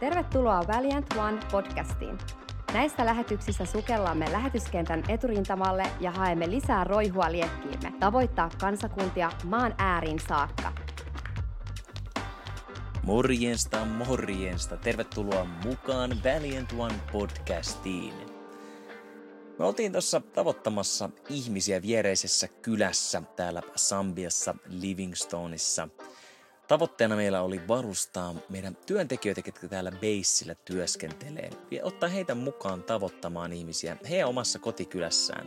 Tervetuloa Valiant One podcastiin. Näissä lähetyksissä sukellamme lähetyskentän eturintamalle ja haemme lisää roihua liekkiimme, tavoittaa kansakuntia maan ääriin saakka. Morjensta, morjensta. Tervetuloa mukaan Valiant One podcastiin. Me oltiin tuossa tavoittamassa ihmisiä viereisessä kylässä täällä Sambiassa, Livingstoneissa – Tavoitteena meillä oli varustaa meidän työntekijöitä, jotka täällä Beissillä työskentelee, ja ottaa heitä mukaan tavoittamaan ihmisiä heidän omassa kotikylässään,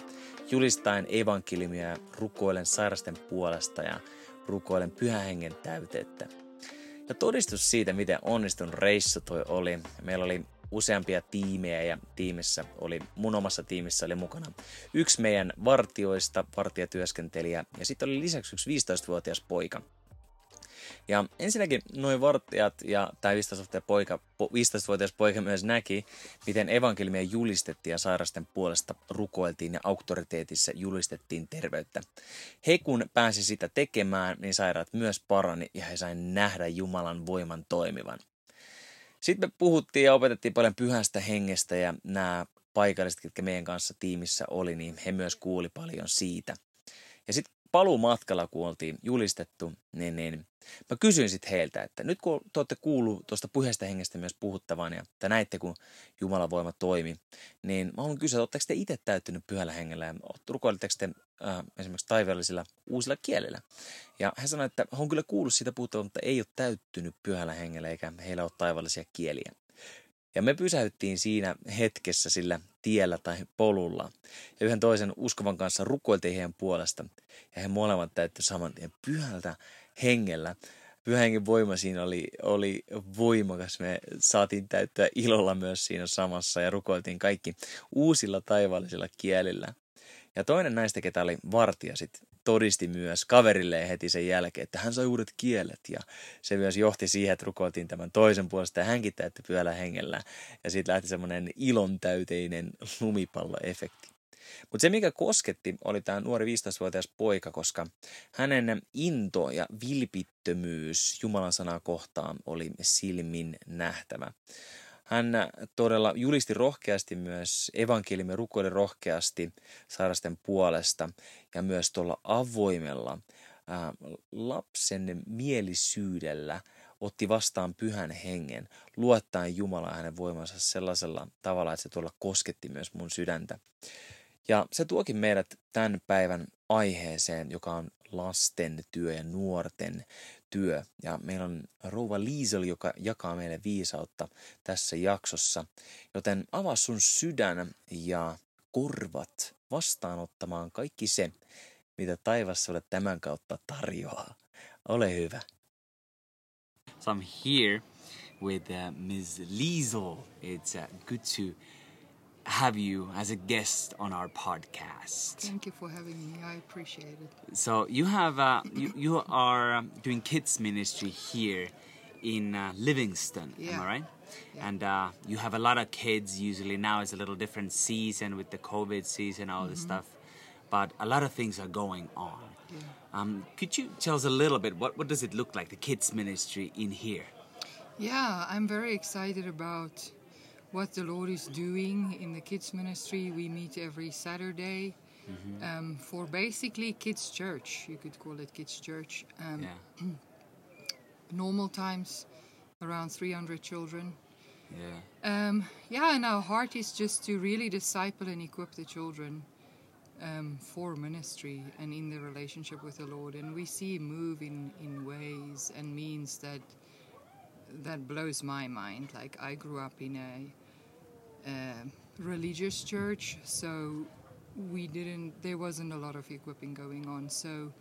julistaen evankeliumia ja rukoilen sairasten puolesta ja rukoilen pyhän hengen täytettä. Ja todistus siitä, miten onnistunut reissu toi oli. Meillä oli useampia tiimejä ja tiimissä oli, mun omassa tiimissä oli mukana yksi meidän vartioista, vartijatyöskentelijä ja sitten oli lisäksi yksi 15-vuotias poika, ja ensinnäkin noin vartijat ja tämä 15-vuotias poika, 15-vuotias poika myös näki, miten evankeliumia julistettiin ja sairasten puolesta rukoiltiin ja auktoriteetissa julistettiin terveyttä. He kun pääsi sitä tekemään, niin sairaat myös parani ja he sai nähdä Jumalan voiman toimivan. Sitten me puhuttiin ja opetettiin paljon pyhästä hengestä ja nämä paikalliset, jotka meidän kanssa tiimissä oli, niin he myös kuuli paljon siitä. Ja sitten paluumatkalla, kun oltiin julistettu, niin, niin mä kysyin sitten heiltä, että nyt kun te olette kuullut tuosta puheesta hengestä myös puhuttavan ja te näitte, kun Jumalan voima toimi, niin mä haluan kysyä, että oletteko te itse täyttynyt pyhällä hengellä ja rukoilitteko te äh, esimerkiksi taiveellisilla uusilla kielillä? Ja he sanoivat, että on kyllä kuullut siitä puhuttavan, mutta ei ole täyttynyt pyhällä hengellä eikä heillä ole taivaallisia kieliä. Ja me pysäyttiin siinä hetkessä sillä tiellä tai polulla. Ja yhden toisen uskovan kanssa rukoiltiin heidän puolesta. Ja he molemmat täytty saman tien pyhältä hengellä. Pyhän voima siinä oli, oli voimakas. Me saatiin täyttää ilolla myös siinä samassa ja rukoiltiin kaikki uusilla taivaallisilla kielillä. Ja toinen näistä, ketä oli vartija sitten todisti myös kaverille heti sen jälkeen, että hän sai uudet kielet ja se myös johti siihen, että rukoiltiin tämän toisen puolesta ja hänkin täytti pyöllä hengellä ja siitä lähti semmoinen ilontäyteinen lumipalloefekti. Mutta se, mikä kosketti, oli tämä nuori 15-vuotias poika, koska hänen into ja vilpittömyys Jumalan sanaa kohtaan oli silmin nähtävä. Hän todella julisti rohkeasti myös evankeliumia, rukoili rohkeasti sairasten puolesta ja myös tuolla avoimella ää, lapsen mielisyydellä otti vastaan pyhän hengen, luottaen Jumalaa hänen voimansa sellaisella tavalla, että se tuolla kosketti myös mun sydäntä. Ja se tuokin meidät tämän päivän aiheeseen, joka on lasten työ ja nuorten työ. Ja meillä on rouva Liisel, joka jakaa meille viisautta tässä jaksossa. Joten avaa sun sydän ja korvat vastaanottamaan kaikki se, mitä taivas sulle tämän kautta tarjoaa. Ole hyvä. So I'm here with uh, Ms. Liesel. It's uh, good to have you as a guest on our podcast. Thank you for having me. I appreciate it. So you have uh, you, you are um, doing kids ministry here in uh, Livingston, Yeah. am I right? Yeah. And uh, you have a lot of kids. Usually now it's a little different season with the COVID season, all this Mm-hmm. stuff. But a lot of things are going on. Yeah. Um, could you tell us a little bit what what does it look like the kids ministry in here? Yeah, I'm very excited about what the Lord is doing in the kids ministry. We meet every Saturday um, for basically kids church. You could call it kids church. Um, Yeah, Normal times, around 300 children. yeah, Um, yeah, and our heart is just to really disciple and equip the children um, for ministry and in their relationship with the Lord. And we see move in, in ways and means that that blows my mind. Like I grew up in a, uh religious church, so we didn't. There wasn't a lot of equipping going on. So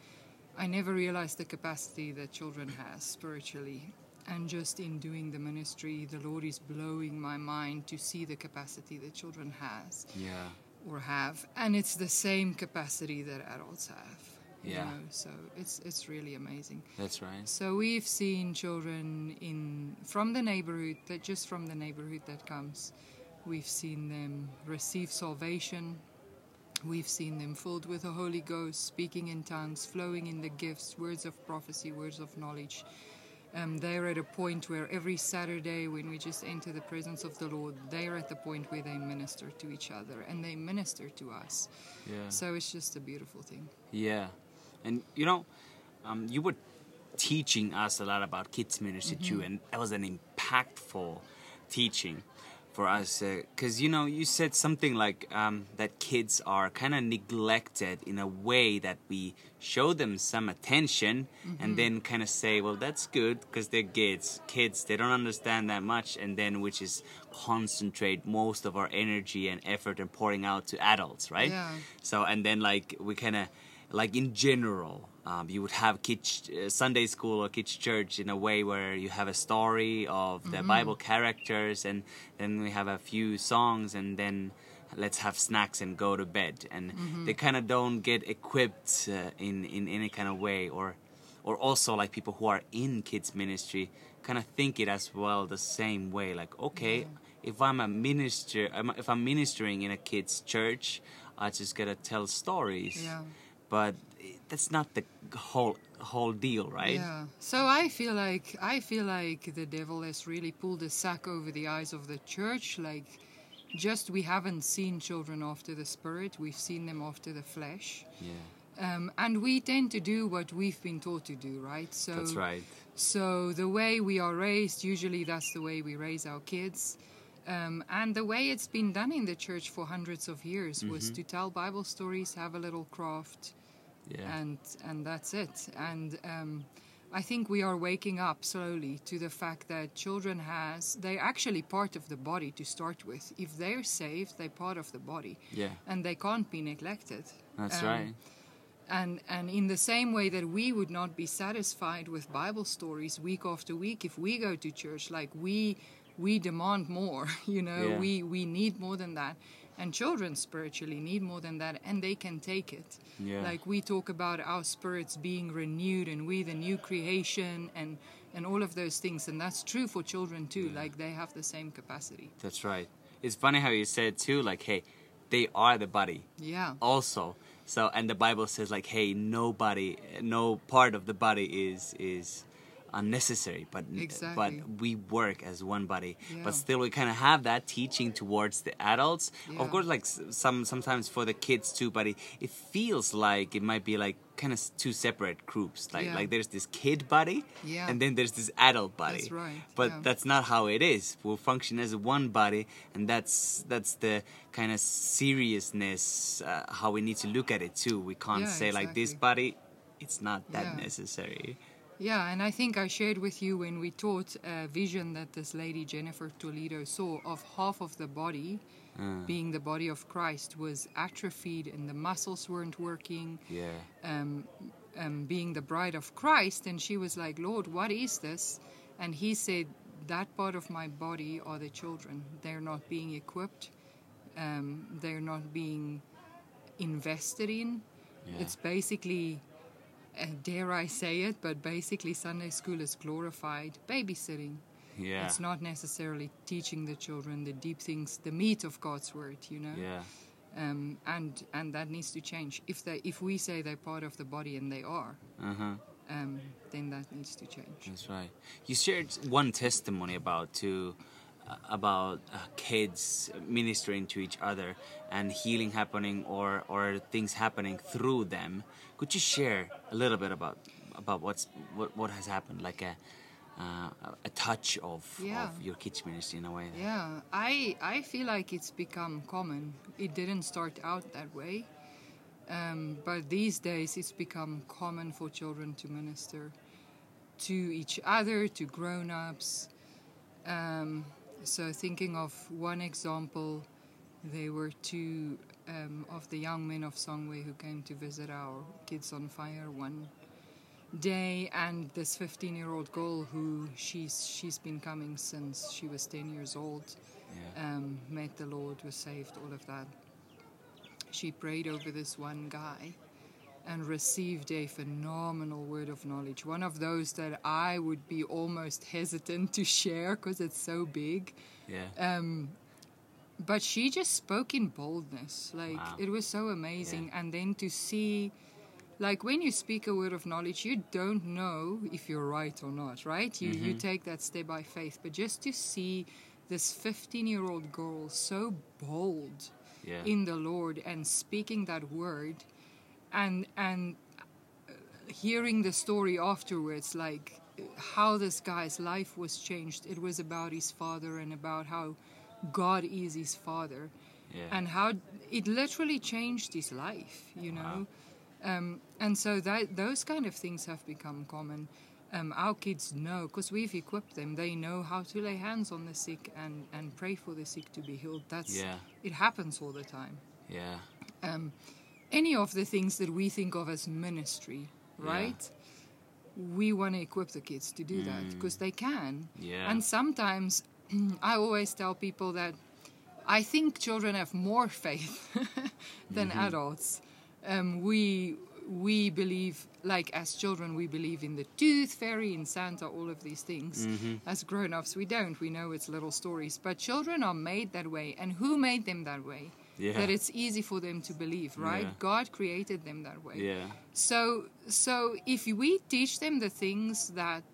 I never realized the capacity that children has spiritually. And just in doing the ministry, the Lord is blowing my mind to see the capacity that children has yeah. or have, and it's the same capacity that adults have. you Yeah. know, so it's it's really amazing. That's right. So we've seen children in from the neighborhood that just from the neighborhood that comes, we've seen them receive salvation. We've seen them filled with the Holy Ghost, speaking in tongues, flowing in the gifts, words of prophecy, words of knowledge. Um, they're at a point where every Saturday, when we just enter the presence of the Lord, they're at the point where they minister to each other and they minister to us. Yeah. So it's just a beautiful thing. Yeah, and you know, um, you were teaching us a lot about kids ministry too, and that was an impactful teaching for us because you know you said something like um, that kids are kind of neglected in a way that we show them some attention and then kind of say well that's good because they're kids. Kids they don't understand that much and then which is concentrate most of our energy and effort and pouring out to adults right? Yeah. so and then like we kind of like in general um, you would have kids uh, sunday school or kids church in a way where you have a story of the bible characters and then we have a few songs and then let's have snacks and go to bed. And they kind of don't get equipped uh, in in any kind of way or or also like people who are in kids ministry kind of think it as well the same way like okay if i'm a minister if i'm ministering in a kids church i just gotta tell stories. Yeah. But that's not the whole whole deal right Yeah. So I feel like I feel like the devil has really pulled a sack over the eyes of the church. Like, just we haven't seen children after the spirit; we've seen them after the flesh. yeah Um, and we tend to do what we've been taught to do, right? So that's right So the way we are raised, usually that's the way we raise our kids. Um, and the way it's been done in the church for hundreds of years was to tell Bible stories, have a little craft, yeah and and that's it. And um, I think we are waking up slowly to the fact that children has they're actually part of the body to start with. If they're saved, they're part of the body, yeah and they can't be neglected. that's Um, right And and in the same way that we would not be satisfied with Bible stories week after week if we go to church, like we we demand more. You know, Yeah. we we need more than that. And children spiritually need more than that, and they can take it. Yeah. Like we talk about our spirits being renewed, and we the new creation, and and all of those things, and that's true for children too. Like they have the same capacity. that's right it's funny how you said too like hey they are the body Yeah. also so and the bible says like hey nobody no part of the body is is unnecessary but Exactly. but we work as one body. Yeah. but still we kind of have that teaching towards the adults. Yeah. of course like some sometimes for the kids too but it, it feels like it might be like kind of two separate groups. Like Yeah. like there's this kid body Yeah. and then there's this adult body. That's right, but that's not how it is. We'll function as one body and that's that's the kind of seriousness uh, how we need to look at it too. We can't say like this body it's not that necessary Yeah, and I think I shared with you when we taught a vision that this lady Jennifer Toledo saw of half of the body being the body of Christ was atrophied and the muscles weren't working. yeah Um, um, being the bride of Christ, and she was like, Lord, what is this? And he said, That part of my body are the children. They're not being equipped, um, they're not being invested in. Yeah. It's basically, dare I say it, but basically Sunday school is glorified babysitting. yeah It's not necessarily teaching the children the deep things, the meat of God's word, you know yeah um, and and that needs to change. If they if we say they're part of the body and they are, uh-huh um, then that needs to change. That's right. You shared one testimony about to about uh, kids ministering to each other and healing happening or or things happening through them. Could you share a little bit about about what's what what has happened, like a uh, a touch of Yeah. of your kids ministry in a way? Yeah, I I feel like it's become common. It didn't start out that way, um, but these days it's become common for children to minister to each other, to grown-ups. Um, so thinking of one example, they were two um, of the young men of Songwe who came to visit our Kids on Fire one day, and this 15-year-old girl who she's she's been coming since she was 10 years old, Yeah. um, met the Lord, was saved, all of that. She prayed over this one guy and received a phenomenal word of knowledge. One of those that I would be almost hesitant to share because it's so big. Yeah. Um, but she just spoke in boldness. Like Wow. it was so amazing. And then to see like when you speak a word of knowledge, you don't know if you're right or not, right? You you take that step by faith, but just to see this 15 year old girl so bold Yeah. in the Lord and speaking that word, and and uh, hearing the story afterwards, like how this guy's life was changed. It was about his father and about how God is his father yeah. and how it literally changed his life, you know. Um, and so that those kind of things have become common. Um, our kids know because we've equipped them. They know how to lay hands on the sick and, and pray for the sick to be healed. That's Yeah. it happens all the time. yeah. Um, any of the things that we think of as ministry, right? We want to equip the kids to do that mm. because they can. Yeah. And sometimes I always tell people that I think children have more faith than mm-hmm. adults. Um, we we believe, like as children, we believe in the tooth fairy, in Santa, all of these things. Mm-hmm. As grown-ups, we don't. We know it's little stories, but children are made that way. And who made them that way? Yeah. That it's easy for them to believe, right? Yeah. God created them that way. Yeah. So, so if we teach them the things that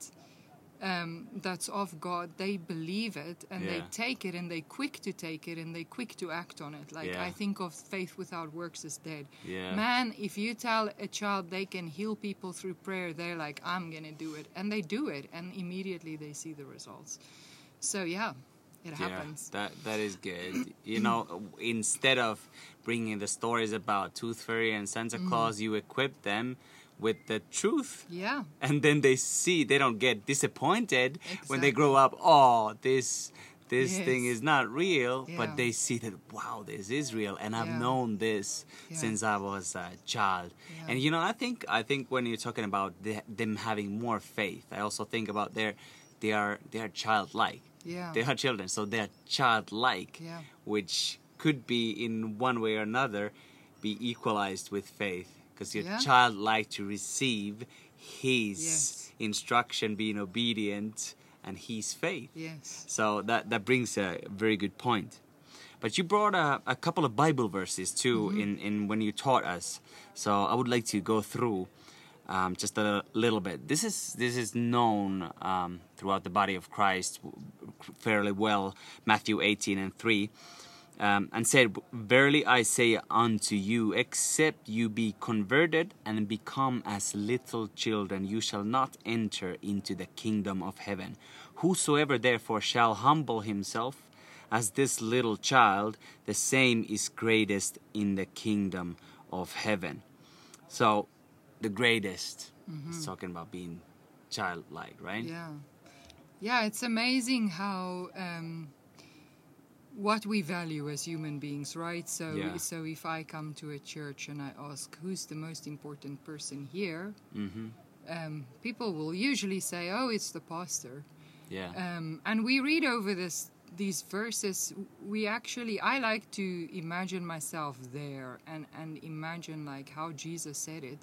um, that's of God, they believe it and they take it and they quick to take it and they quick to act on it. Like Yeah. I think of faith without works is dead. Yeah. Man, if you tell a child they can heal people through prayer, they're like, I'm gonna do it, and they do it, and immediately they see the results. So yeah, it happens. Yeah, that that is good. You know, instead of bringing the stories about Tooth Fairy and Santa Mm-hmm. Claus, you equip them with the truth. Yeah. And then they see they don't get disappointed when they grow up. Oh, this this thing is not real, Yeah. but they see that wow, this is real, and I've Yeah. known this Yeah. since I was a child. And you know, I think I think when you're talking about the, them having more faith, I also think about their they are they are childlike. Yeah. They are children, so they're childlike, Yeah. which could be in one way or another be equalized with faith because you're Yeah. childlike to receive His Yes. instruction, being obedient, and His faith. Yes. So that that brings a very good point. But you brought a, a couple of Bible verses too mm-hmm. in, in when you taught us. So I would like to go through um, just a little bit. This is this is known um, throughout the body of Christ fairly well. Matthew 18 and 3. Um, and said, Verily I say unto you, except you be converted and become as little children, you shall not enter into the kingdom of heaven. Whosoever therefore shall humble himself as this little child, the same is greatest in the kingdom of heaven. So, the greatest is talking about being childlike, right? Yeah. Yeah, it's amazing how um, what we value as human beings, right? So, Yeah. so if I come to a church and I ask who's the most important person here, Mm-hmm. um, people will usually say, "Oh, it's the pastor." Yeah. Um, and we read over this these verses. We actually, I like to imagine myself there and and imagine like how Jesus said it.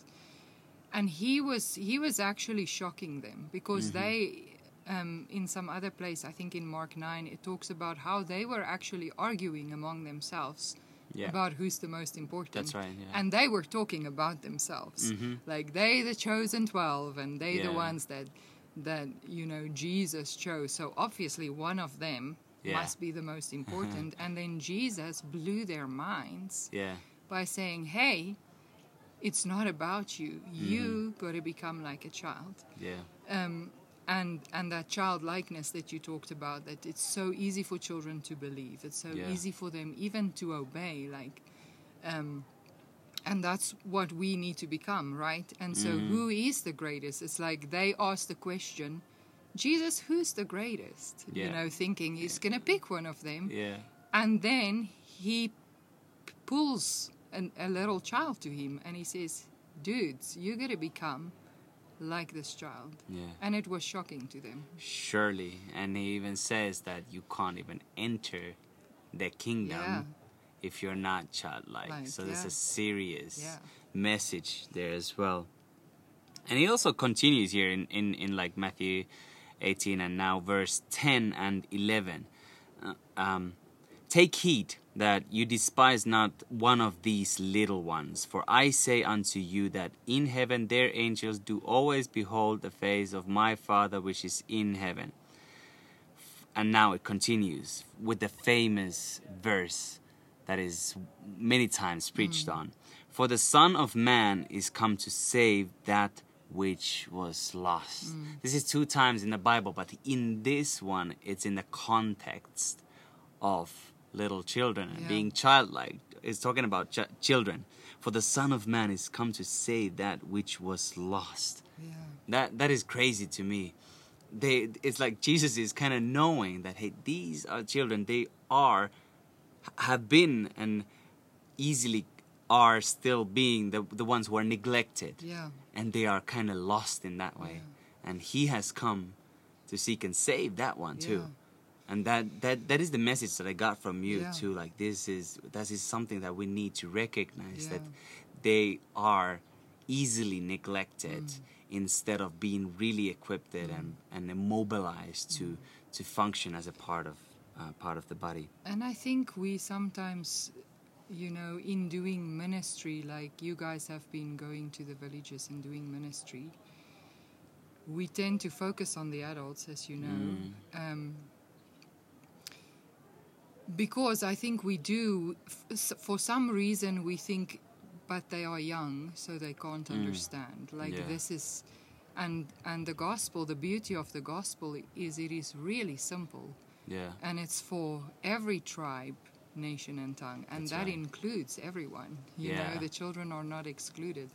And he was he was actually shocking them because they. Um, in some other place, I think in Mark 9, it talks about how they were actually arguing among themselves Yeah. about who's the most important. That's right, yeah. And they were talking about themselves. Like they the chosen 12 and they the ones that that you know Jesus chose. So obviously one of them Yeah. must be the most important and then Jesus blew their minds yeah. by saying, "Hey, it's not about you. Mm-hmm. You got to become like a child." Yeah. um, and and that childlikeness that you talked about that it's so easy for children to believe it's so Yeah. easy for them even to obey like um, and that's what we need to become right and so Mm-hmm. who is the greatest it's like they ask the question jesus who's the greatest you know thinking he's gonna pick one of them Yeah. and then he p- pulls an, a little child to him and he says dudes you gotta become like this child Yeah. and it was shocking to them. Surely. And he even says that you can't even enter the kingdom Yeah. if you're not childlike. Like, so there's yeah. a serious Yeah. message there as well. And he also continues here in, in, in like Matthew 18 and now verse 10 and 11. Uh, um, Take heed that you despise not one of these little ones. For I say unto you that in heaven their angels do always behold the face of my Father which is in heaven. And now it continues with the famous verse that is many times preached hmm. on. For the Son of Man is come to save that which was lost. Hmm. This is two times in the Bible, but in this one, it's in the context of little children and Yeah. being childlike. It's talking about ch- children. For the Son of Man is come to save that which was lost. Yeah. That that is crazy to me. They it's like Jesus is kind of knowing that hey these are children they are have been and easily are still being the the ones who are neglected Yeah. and they are kind of lost in that way and he has come to seek and save that one too Yeah. And that that that is the message that i got from you Yeah. too like this is that is something that we need to recognize that they are easily neglected Mm. instead of being really equipped and and immobilized to Mm. to function as a part of uh, part of the body And I think we sometimes, you know, in doing ministry, like you guys have been going to the villages and doing ministry, we tend to focus on the adults, as you know. Um, because I think we do, for some reason, we think, but they are young, so they can't understand. Like Yeah. this is, and and the gospel, the beauty of the gospel is it is really simple yeah and it's for every tribe, nation, and tongue, and That's that right. includes everyone. You Yeah. know, the children are not excluded.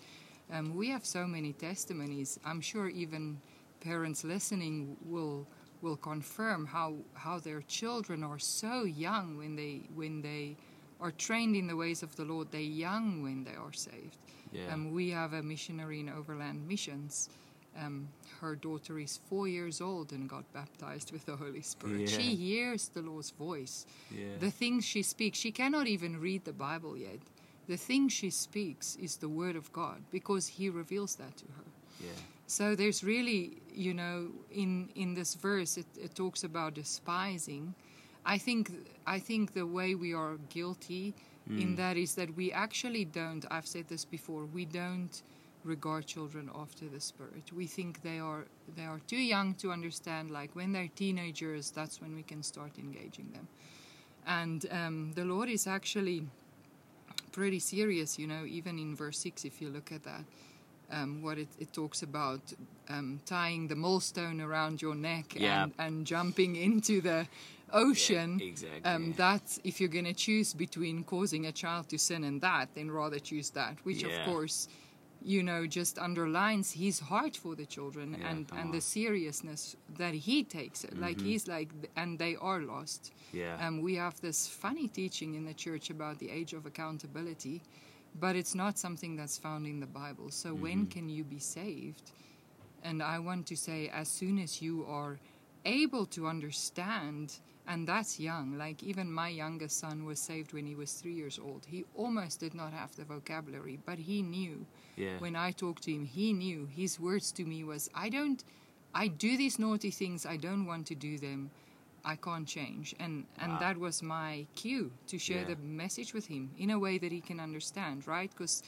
Um, we have so many testimonies. I'm sure even parents listening will will confirm how how their children are so young when they when they are trained in the ways of the Lord. They're young when they are saved. yeah Um, we have a missionary in Overland Missions. Um, her daughter is four years old and got baptized with the Holy Spirit. Yeah. She hears the Lord's voice. yeah The things she speaks, she cannot even read the Bible yet. The thing she speaks is the Word of God because He reveals that to her. yeah So there's really, you know, in in this verse it, it talks about despising. I think I think the way we are guilty in that is that we actually don't. I've said this before. We don't regard children after the spirit. We think they are they are too young to understand. Like when they're teenagers, that's when we can start engaging them. And um, the Lord is actually pretty serious, you know, even in verse 6, if you look at that, um, what it, it talks about um, tying the millstone around your neck Yeah. and, and jumping into the ocean. exactly. Um, that's if you're going to choose between causing a child to sin and that, then rather choose that, which Yeah. of course, you know, just underlines his heart for the children Yeah, and, and the seriousness that he takes it. Like he's like, and they are lost. yeah Um, we have this funny teaching in the church about the age of accountability, but it's not something that's found in the Bible. So when mm-hmm. can you be saved? And I want to say, as soon as you are able to understand, and that's young. Like even my youngest son was saved when he was three years old. He almost did not have the vocabulary, but he knew. yeah When I talked to him, he knew. His words to me was, "I don't, I do these naughty things. I don't want to do them. I can't change." And and Wow. that was my cue to share Yeah. the message with him in a way that he can understand, right? Because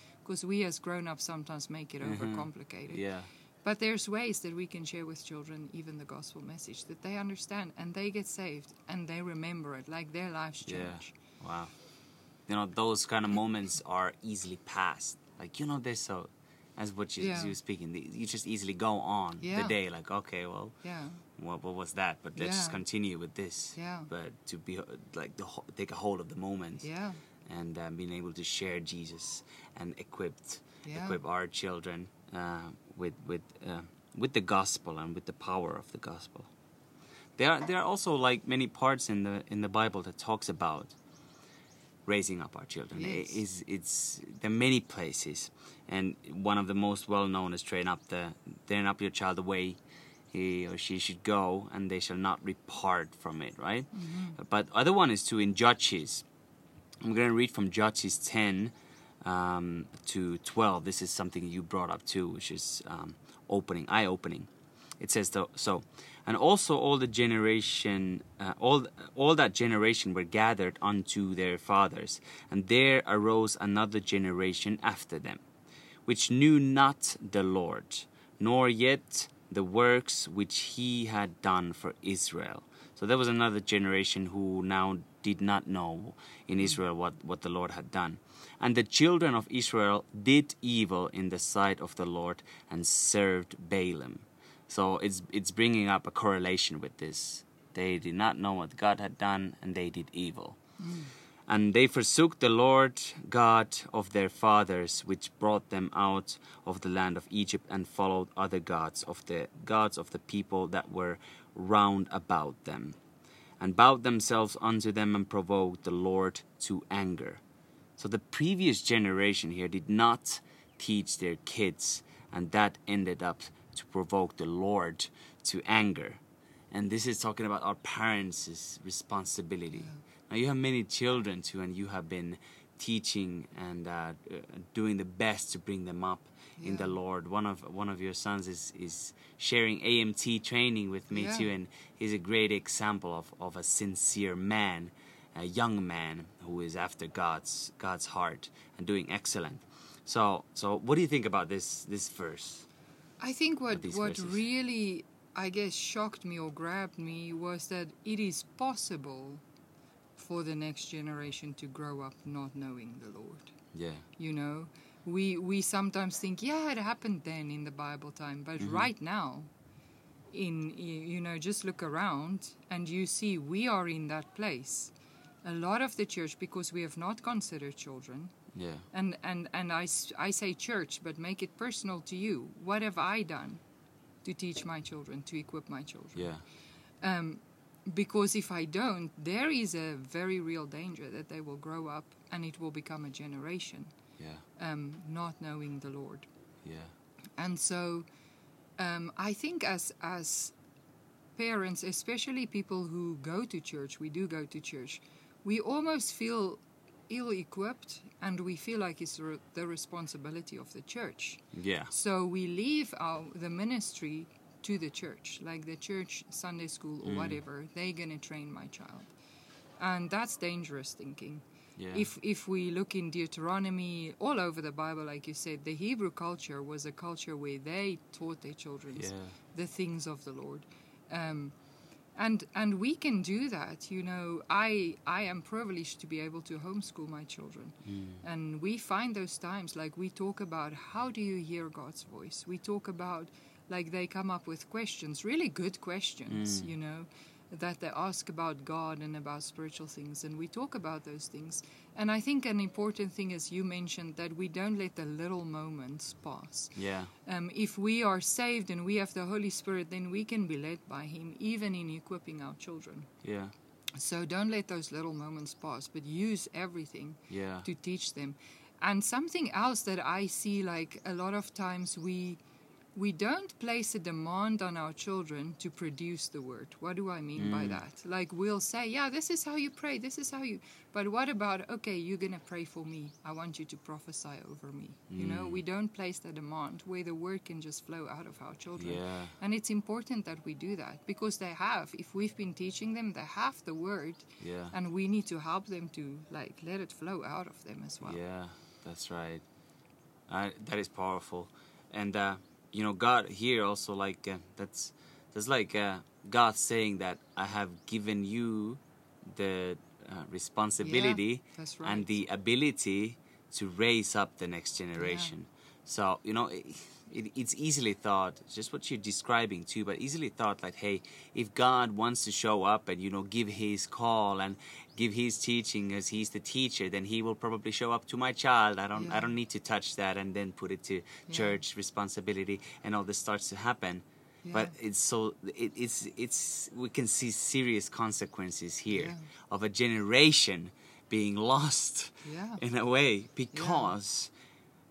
we as grown-ups sometimes make it overcomplicated. Mm-hmm. yeah But there's ways that we can share with children even the gospel message that they understand and they get saved and they remember it, like their lives change. Yeah. Wow. You know, those kind of moments are easily passed. Like, you know, they're so, as what you, Yeah. you were speaking, you just easily go on Yeah. the day. Like, okay, well, Yeah. what, what was that? But let's just continue with this. Yeah. But to be, like, the, take a hold of the moment. Yeah. And uh, being able to share Jesus and equipped, Yeah. equip our children uh, with, with, uh, with the gospel and with the power of the gospel. There are, there are also like many parts in the in the Bible that talks about raising up our children. Yes. It is it's there are many places, and one of the most well known is train up the train up your child the way he or she should go, and they shall not depart from it. Right, but other one is to in Judges. I'm going to read from Judges 10 um, to 12. This is something you brought up too, which is um, opening, eye opening. It says so, so. And also all the generation uh, all all that generation were gathered unto their fathers and there arose another generation after them which knew not the lord nor yet the works which he had done for israel. So there was another generation who now did not know in israel what, what the lord had done. And the children of israel did evil in the sight of the lord and served Baalim so it's it's bringing up a correlation with this. They did not know what God had done, and they did evil. Hmm. And they forsook the Lord God of their fathers, which brought them out of the land of Egypt, and followed other gods of the gods of the people that were round about them, and bowed themselves unto them and provoked the Lord to anger. So the previous generation here did not teach their kids, and that ended up to provoke the Lord to anger. And this is talking about our parents' responsibility. Now, you have many children too, and you have been teaching and uh, doing the best to bring them up in the Lord. One of one of your sons is is sharing AMT training with me Yeah. too, and he's a great example of, of a sincere man, a young man who is after God's God's heart and doing excellent. So so what do you think about this this verse? I think what what really I guess shocked me or grabbed me was that it is possible for the next generation to grow up not knowing the Lord. Yeah. You know, we we sometimes think, yeah, it happened then in the Bible time, but Mm-hmm. right now, in you know, just look around and you see we are in that place. A lot of the church, because we have not considered children, Yeah. and and and I, I say church but make it personal to you what have i done to teach my children to equip my children Yeah. um, because if i don't there is a very real danger that they will grow up and it will become a generation Yeah. um, not knowing the lord Yeah. and so um, I think as as parents, especially people who go to church, we do go to church, we almost feel ill-equipped, and we feel like it's re- the responsibility of the church. Yeah. So we leave our the ministry to the church, like the church Sunday school or whatever. They're gonna train my child, and that's dangerous thinking. Yeah. If if we look in Deuteronomy, all over the Bible, like you said, the Hebrew culture was a culture where they taught their children Yeah. the things of the Lord, um, and and we can do that. You know, I I am privileged to be able to homeschool my children, mm. and we find those times like we talk about how do you hear God's voice. We talk about like they come up with questions, really good questions. Mm. You know that they ask about God and about spiritual things, and we talk about those things. And I think an important thing, as you mentioned, that we don't let the little moments pass. Yeah. Um, if we are saved and we have the Holy Spirit, then we can be led by Him, even in equipping our children. Yeah. So don't let those little moments pass, but use everything Yeah. to teach them. And something else that I see, like a lot of times, we we don't place a demand on our children to produce the word. What do I mean by that? Like we'll say, yeah, this is how you pray, this is how you. But what about okay, you're gonna pray for me. I want you to prophesy over me. You know, we don't place the demand where the word can just flow out of our children. Yeah. And it's important that we do that because they have, if we've been teaching them, they have the word. Yeah. And we need to help them to like let it flow out of them as well. Yeah, that's right. Uh, that is powerful, and uh, you know, God here also like uh, that's that's like uh, God saying that I have given you the uh, responsibility that's and the ability to raise up the next generation. So you know. It, it, it's easily thought, just what you're describing too, but easily thought like, hey, if God wants to show up and you know give His call and give His teaching as He's the teacher, then He will probably show up to my child. I don't, I don't need to touch that and then put it to church responsibility, and all this starts to happen. But it's so it, it's it's we can see serious consequences here Yeah. of a generation being lost Yeah. in a way because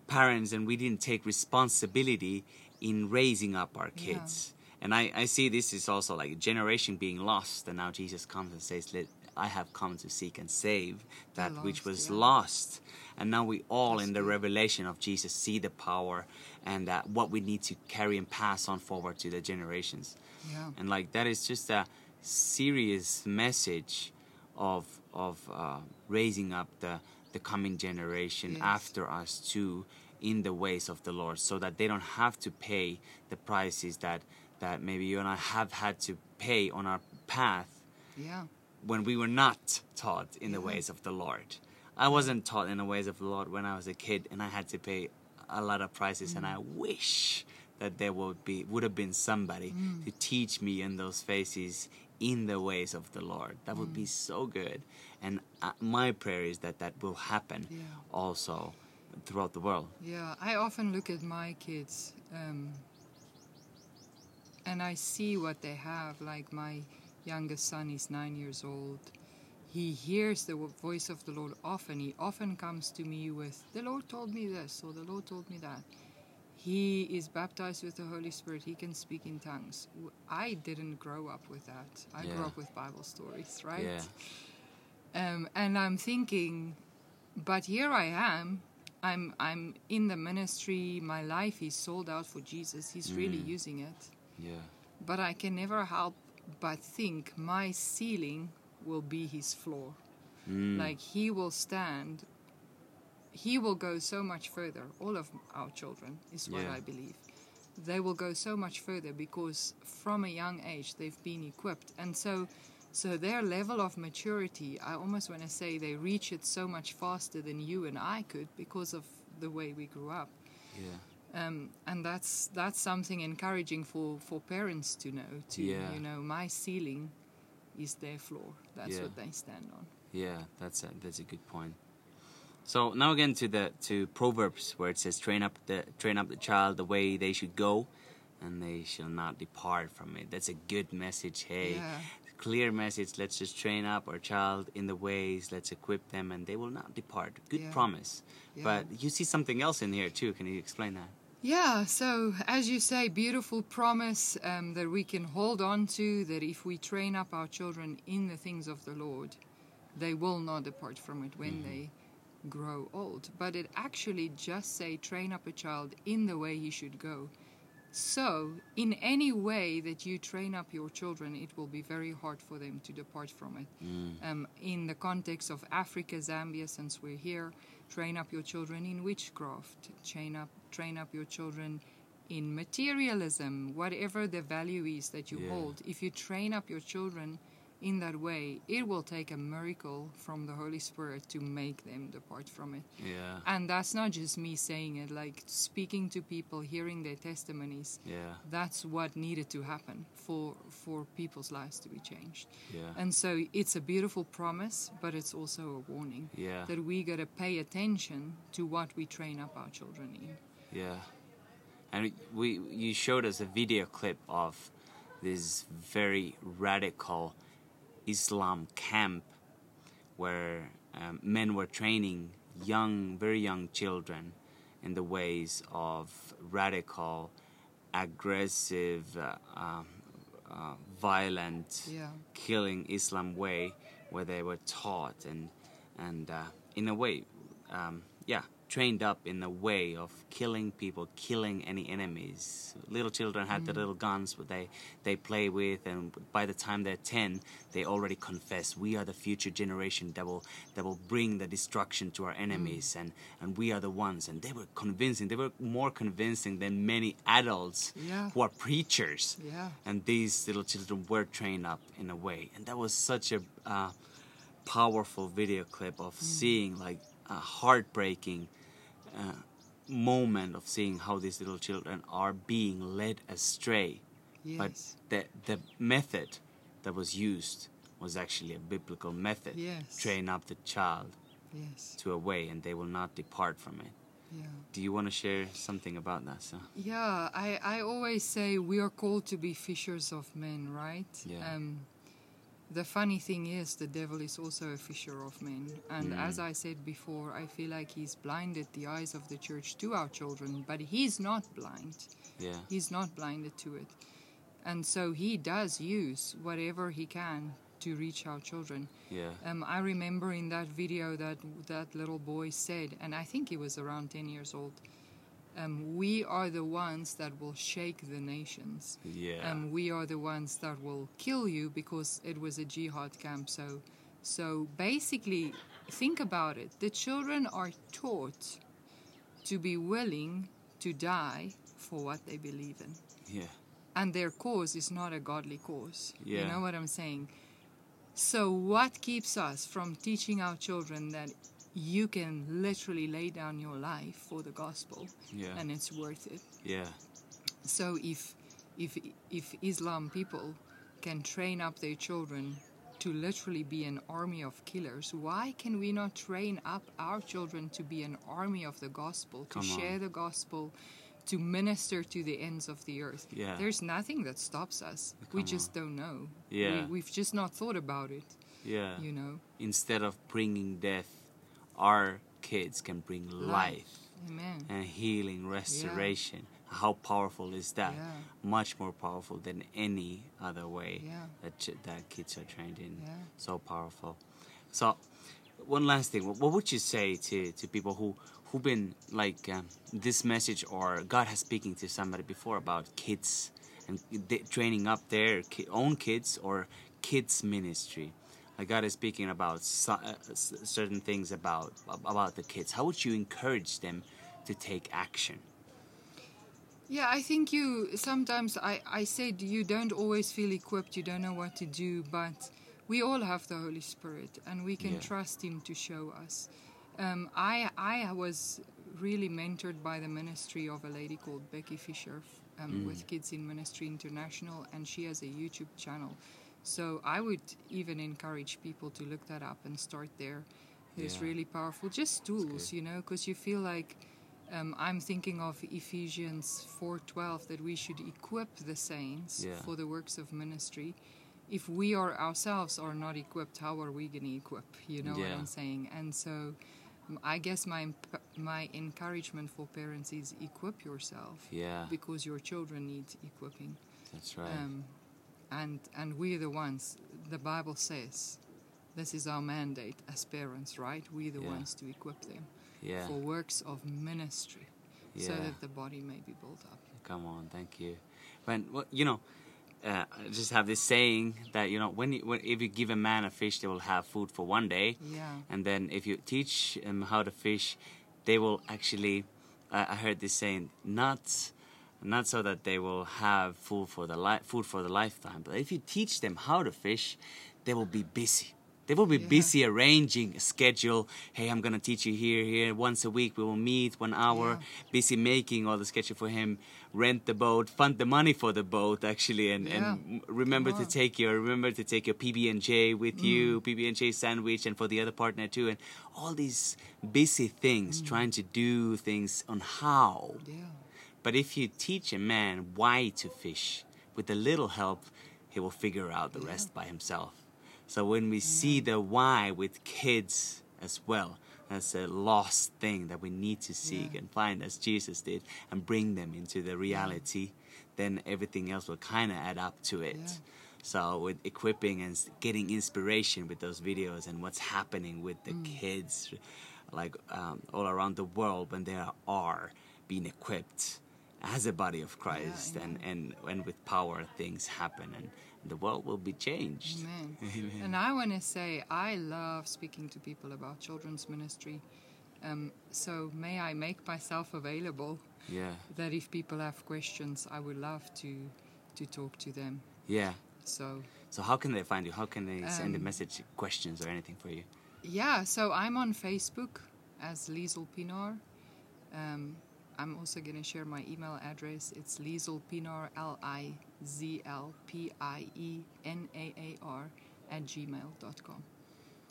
parents and we didn't take responsibility in raising up our Yeah. kids. And I, I see this is also like a generation being lost, and now Jesus comes and says, Let, I have come to seek and save that which was yeah. lost. and now we all in the revelation of jesus see the power and what we need to carry and pass on forward to the generations Yeah. and like that is just a serious message of of uh, raising up the the coming generation Yes. after us too in the ways of the Lord, so that they don't have to pay the prices that that maybe you and I have had to pay on our path Yeah. When we were not taught in the ways of the Lord. I wasn't taught in the ways of the Lord when I was a kid, and I had to pay a lot of prices. And I wish that there would be would have been somebody to teach me in those phases in the ways of the Lord. That would be so good. And uh, my prayer is that that will happen Yeah. also throughout the world. Yeah, I often look at my kids um, and I see what they have. Like my youngest son is nine years old. He hears the voice of the Lord often. He often comes to me with, The Lord told me this, or the Lord told me that. He is baptized with the Holy Spirit. He can speak in tongues. I didn't grow up with that. I grew up with Bible stories, right? Yeah. um, and I'm thinking, but here I am. I'm I'm in the ministry. My life is sold out for Jesus. He's really using it. Yeah. But I can never help but think my ceiling will be his floor. Hmm. Like he will stand. He will go so much further. All of our children is what Yeah. I believe. They will go so much further because from a young age they've been equipped, and so, so their level of maturity. I almost want to say they reach it so much faster than you and I could because of the way we grew up Yeah. Um, and that's that's something encouraging for for parents to know too Yeah. you know my ceiling is their floor that's Yeah. what they stand on Yeah, that's a that's a good point. So now again to the to Proverbs where it says train up the train up the child the way they should go and they shall not depart from it. That's a good message. Hey. Yeah. Clear message. Let's just train up our child in the ways. Let's equip them and they will not depart. Good Yeah. promise. Yeah. But you see something else in here too. Can you explain that? Yeah so as you say beautiful promise um, that we can hold on to that if we train up our children in the things of the lord they will not depart from it when they grow old. But it actually just say train up a child in the way he should go. So, in any way that you train up your children, it will be very hard for them to depart from it. Um, in the context of Africa, Zambia, since we're here, train up your children in witchcraft, train up, train up your children in materialism, whatever the value is that you Yeah. hold. If you train up your children in that way, it will take a miracle from the Holy Spirit to make them depart from it. Yeah. And that's not just me saying it, like speaking to people, hearing their testimonies. Yeah. That's what needed to happen for for people's lives to be changed. Yeah. And so it's a beautiful promise, but it's also a warning Yeah. that we got to pay attention to what we train up our children in. Yeah. And we you showed us a video clip of this very radical Islam camp where um, men were training young, very young children in the ways of radical, aggressive, uh, um, uh, violent, Yeah. killing Islam way, where they were taught and and uh, in a way, um, yeah, trained up in the way of killing people, killing any enemies. Little children had the mm. little guns that they they play with, and by the time they're ten, they already confess, "We are the future generation that will that will bring the destruction to our mm. enemies, and and we are the ones." And they were convincing. They were more convincing than many adults Yeah. who are preachers Yeah. and these little children were trained up in a way and that was such a uh, powerful video clip of mm. seeing like a heartbreaking uh, moment of seeing how these little children are being led astray but the the method that was used was actually a biblical method Yes. train up the child Yes. to a way and they will not depart from it Yeah. do you want to share something about that so Yeah, I, I always say we are called to be fishers of men, right? Yeah. Um, the funny thing is, the devil is also a fisher of men. And as I said before, I feel like he's blinded the eyes of the church to our children, but he's not blind. yeah He's not blinded to it. And so he does use whatever he can to reach our children. Yeah. Um, I remember in that video that that little boy said, and I think he was around 10 years old, um, we are the ones that will shake the nations. Yeah. Um, we are the ones that will kill you because it was a jihad camp. So, so basically, think about it. The children are taught to be willing to die for what they believe in yeah. and their cause is not a godly cause. Yeah. You know what I'm saying? So, what keeps us from teaching our children that you can literally lay down your life for the gospel Yeah. and it's worth it? Yeah. So, if if if Islam people can train up their children to literally be an army of killers, why can we not train up our children to be an army of the gospel, to Come on. share the gospel, to minister to the ends of the earth? Yeah. There's nothing that stops us. we Come just don't know. Yeah. We, we've just not thought about it, Yeah. you know. Instead of bringing death, our kids can bring life, Amen. and healing, restoration. How powerful is that? Yeah. Much more powerful than any other way Yeah. that ch- that kids are trained in. Yeah. So powerful. So, one last thing. What what would you say to, to people who who've been like um, this message or God has speaking to somebody before about kids and training up their ki- own kids or kids ministry? Like God is speaking about so, uh, certain things about about the kids. How would you encourage them to take action? Yeah, I think you sometimes I, I said you don't always feel equipped, you don't know what to do, but we all have the Holy Spirit and we can Yeah. trust Him to show us. Um, I I was really mentored by the ministry of a lady called Becky Fischer um, with Kids in Ministry International, and she has a YouTube channel. So I would even encourage people to look that up and start there. It's Yeah. really powerful, just tools, you know, because you feel like um, I'm thinking of Ephesians 4:12 that we should equip the saints Yeah. for the works of ministry. If we are ourselves are not equipped, how are we going to equip? You know what I'm saying? And so, um, I guess my my encouragement for parents is equip yourself Yeah, because your children need equipping. that's right. Um, and and we're the ones. The Bible says this is our mandate as parents, right? We're the Yeah. ones to equip them yeah, for works of ministry, so that the body may be built up. Come on, thank you. When well, you know, uh, I just have this saying that you know when, you, when if you give a man a fish, they will have food for one day, Yeah. and then if you teach them how to fish, they will actually. Uh, I heard this saying not. Not so that they will have food for the li- food for the lifetime, but if you teach them how to fish, they will be busy. They will be Yeah. busy arranging a schedule. Hey, I'm gonna teach you here, here. Once a week, we will meet one hour. Yeah. Busy making all the schedule for him. Rent the boat, fund the money for the boat actually, and, Yeah. and remember to take your remember to take your PB and J with Mm. you, PB and J sandwich, and for the other partner too, and all these busy things, Mm. trying to do things on how. But if you teach a man why to fish, with a little help, he will figure out the rest by himself. So when we see the why with kids as well, that's a lost thing that we need to seek Yeah. and find as Jesus did and bring them into the reality, then everything else will kind of add up to it. Yeah. So with equipping and getting inspiration with those videos and what's happening with the kids, like um, all around the world when they are being equipped as a body of Christ and, and and with power things happen and the world will be changed. Amen. And I want to say, I love speaking to people about children's ministry. Um, so may I make myself available Yeah, that if people have questions, I would love to to talk to them. yeah. So So how can they find you? How can they send a Um, message, questions, or anything for you? yeah, so I'm on Facebook as Liesel Pienaar. Um, I'm also going to share my email address. It's Liesel Pienaar, L I Z L P I E N A A R, at gmail.com.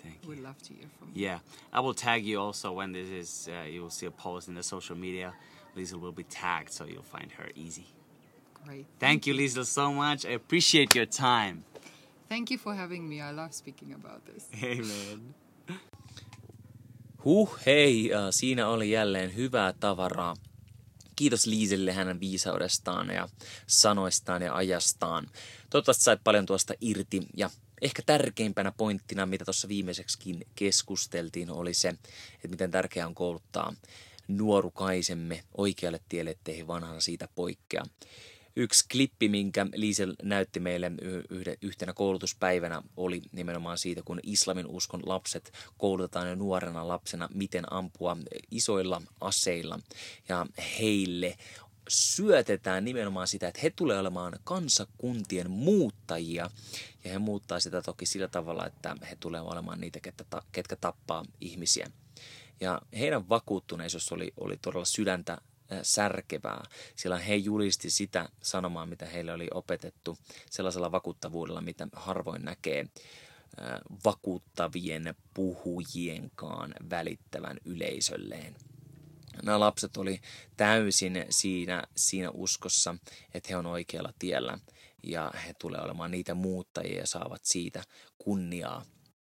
Thank you. We'd love to hear from you. Yeah, I will tag you also when this is. Uh, you will see a post in the social media. Liesel will be tagged, so you'll find her easy. Great. Thank you, Liesel, so much. I appreciate your time. Thank you for having me. I love speaking about this. Amen. Huh, hei, äh, siinä oli jälleen hyvää tavaraa. Kiitos Liiselle hänen viisaudestaan ja sanoistaan ja ajastaan. Toivottavasti sait paljon tuosta irti ja ehkä tärkeimpänä pointtina, mitä tuossa viimeiseksikin keskusteltiin, oli se, että miten tärkeää on kouluttaa nuorukaisemme oikealle tielle, ettei vanhana siitä poikkea. Yksi klippi, minkä Liisel näytti meille yhtenä koulutuspäivänä, oli nimenomaan siitä, kun islamin uskon lapset koulutetaan jo nuorena lapsena, miten ampua isoilla aseilla. Ja heille syötetään nimenomaan sitä, että he tulee olemaan kansakuntien muuttajia. Ja he muuttaa sitä toki sillä tavalla, että he tulevat olemaan niitä, ketkä, ketkä tappaa ihmisiä. Ja heidän vakuuttuneisuus oli, oli todella sydäntä särkevää, sillä he julisti sitä sanomaa, mitä heille oli opetettu sellaisella vakuuttavuudella, mitä harvoin näkee vakuuttavien puhujienkaan välittävän yleisölleen. Nämä lapset oli täysin siinä, siinä uskossa, että he on oikealla tiellä ja he tulee olemaan niitä muuttajia ja saavat siitä kunniaa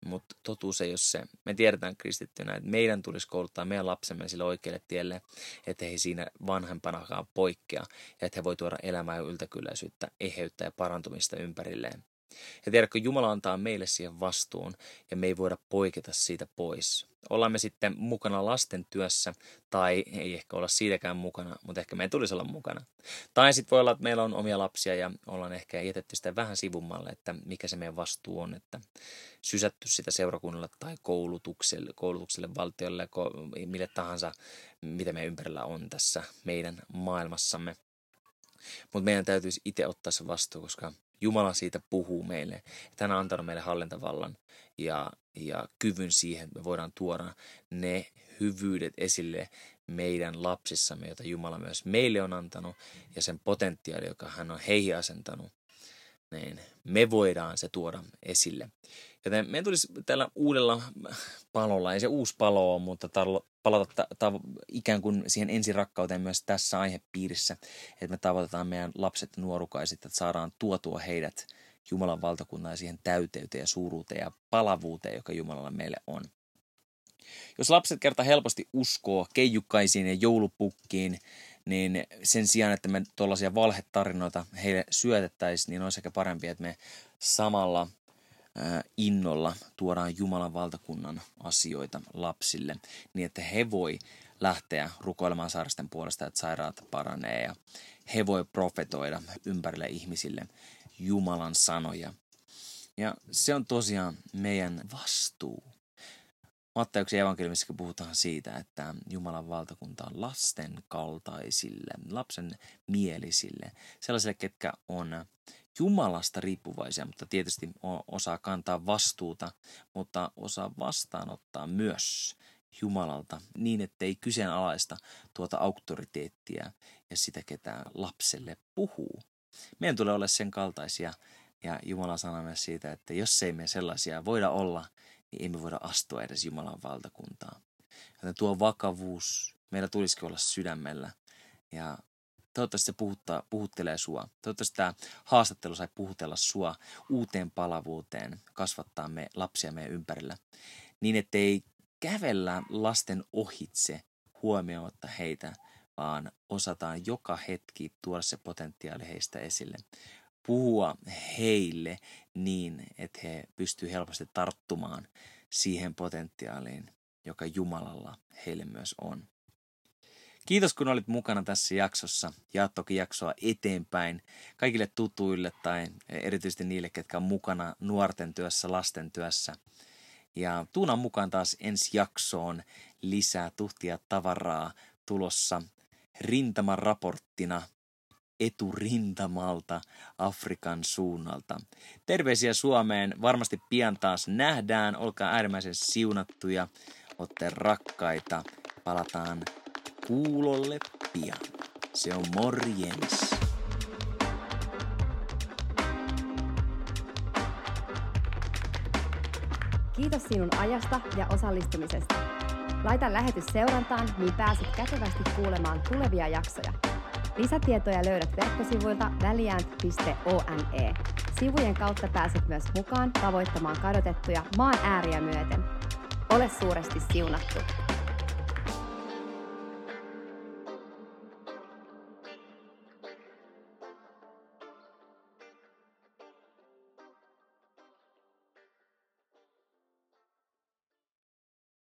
mutta totuus ei ole se. Me tiedetään kristittynä, että meidän tulisi kouluttaa meidän lapsemme sille oikealle tielle, että he siinä vanhempanakaan poikkea ja että he voi tuoda elämää ja yltäkylläisyyttä, eheyttä ja parantumista ympärilleen. Ja tiedätkö, Jumala antaa meille siihen vastuun ja me ei voida poiketa siitä pois. Ollaan me sitten mukana lasten työssä tai ei ehkä olla siitäkään mukana, mutta ehkä meidän tulisi olla mukana. Tai sitten voi olla, että meillä on omia lapsia ja ollaan ehkä jätetty sitä vähän sivummalle, että mikä se meidän vastuu on, että sysätty sitä seurakunnalle tai koulutukselle, koulutukselle valtiolle, mille tahansa, mitä meidän ympärillä on tässä meidän maailmassamme. Mutta meidän täytyisi itse ottaa se vastuu, koska Jumala siitä puhuu meille, että hän on antanut meille hallintavallan ja, ja kyvyn siihen, että me voidaan tuoda ne hyvyydet esille meidän lapsissamme, joita Jumala myös meille on antanut ja sen potentiaali, joka hän on heihin asentanut, niin me voidaan se tuoda esille. Joten meidän tulisi tällä uudella palolla, ei se uusi palo ole, mutta palata ta- ta- ikään kuin siihen ensirakkauteen myös tässä aihepiirissä, että me tavoitetaan meidän lapset ja nuorukaiset, että saadaan tuotua heidät Jumalan valtakunnan ja siihen täyteyteen ja suuruuteen ja palavuuteen, joka Jumalalla meille on. Jos lapset kerta helposti uskoo keijukkaisiin ja joulupukkiin, niin sen sijaan, että me tuollaisia valhetarinoita heille syötettäisiin, niin olisi ehkä parempi, että me samalla innolla tuodaan Jumalan valtakunnan asioita lapsille, niin että he voi lähteä rukoilemaan sairasten puolesta, että sairaat paranee ja he voi profetoida ympärille ihmisille Jumalan sanoja. Ja se on tosiaan meidän vastuu. Matteuksen evankeliumissa puhutaan siitä, että Jumalan valtakunta on lasten kaltaisille, lapsen mielisille, sellaisille, ketkä on Jumalasta riippuvaisia, mutta tietysti osaa kantaa vastuuta, mutta osaa vastaanottaa myös Jumalalta niin, ettei kyseenalaista tuota auktoriteettia ja sitä, ketä lapselle puhuu. Meidän tulee olla sen kaltaisia ja Jumala sanoo myös siitä, että jos ei me sellaisia voida olla, niin emme voida astua edes Jumalan valtakuntaan. Joten tuo vakavuus meillä tulisikin olla sydämellä ja Toivottavasti se puhuttaa, puhuttelee sua. Toivottavasti tämä haastattelu sai puhutella sua uuteen palavuuteen, kasvattaa me lapsia meidän ympärillä. Niin, ettei kävellä lasten ohitse huomioimatta heitä, vaan osataan joka hetki tuoda se potentiaali heistä esille. Puhua heille niin, että he pystyvät helposti tarttumaan siihen potentiaaliin, joka Jumalalla heille myös on. Kiitos kun olit mukana tässä jaksossa. Jaa toki jaksoa eteenpäin kaikille tutuille tai erityisesti niille, ketkä on mukana nuorten työssä, lasten työssä. Ja tuuna mukaan taas ensi jaksoon lisää tuhtia tavaraa tulossa rintaman raporttina eturintamalta Afrikan suunnalta. Terveisiä Suomeen, varmasti pian taas nähdään, olkaa äärimmäisen siunattuja, olette rakkaita, palataan kuulolle pian. Se on morjens. Kiitos sinun ajasta ja osallistumisesta. Laita lähetys seurantaan, niin pääset kätevästi kuulemaan tulevia jaksoja. Lisätietoja löydät verkkosivuilta väliäänt.one. Sivujen kautta pääset myös mukaan tavoittamaan kadotettuja maan ääriä myöten. Ole suuresti siunattu!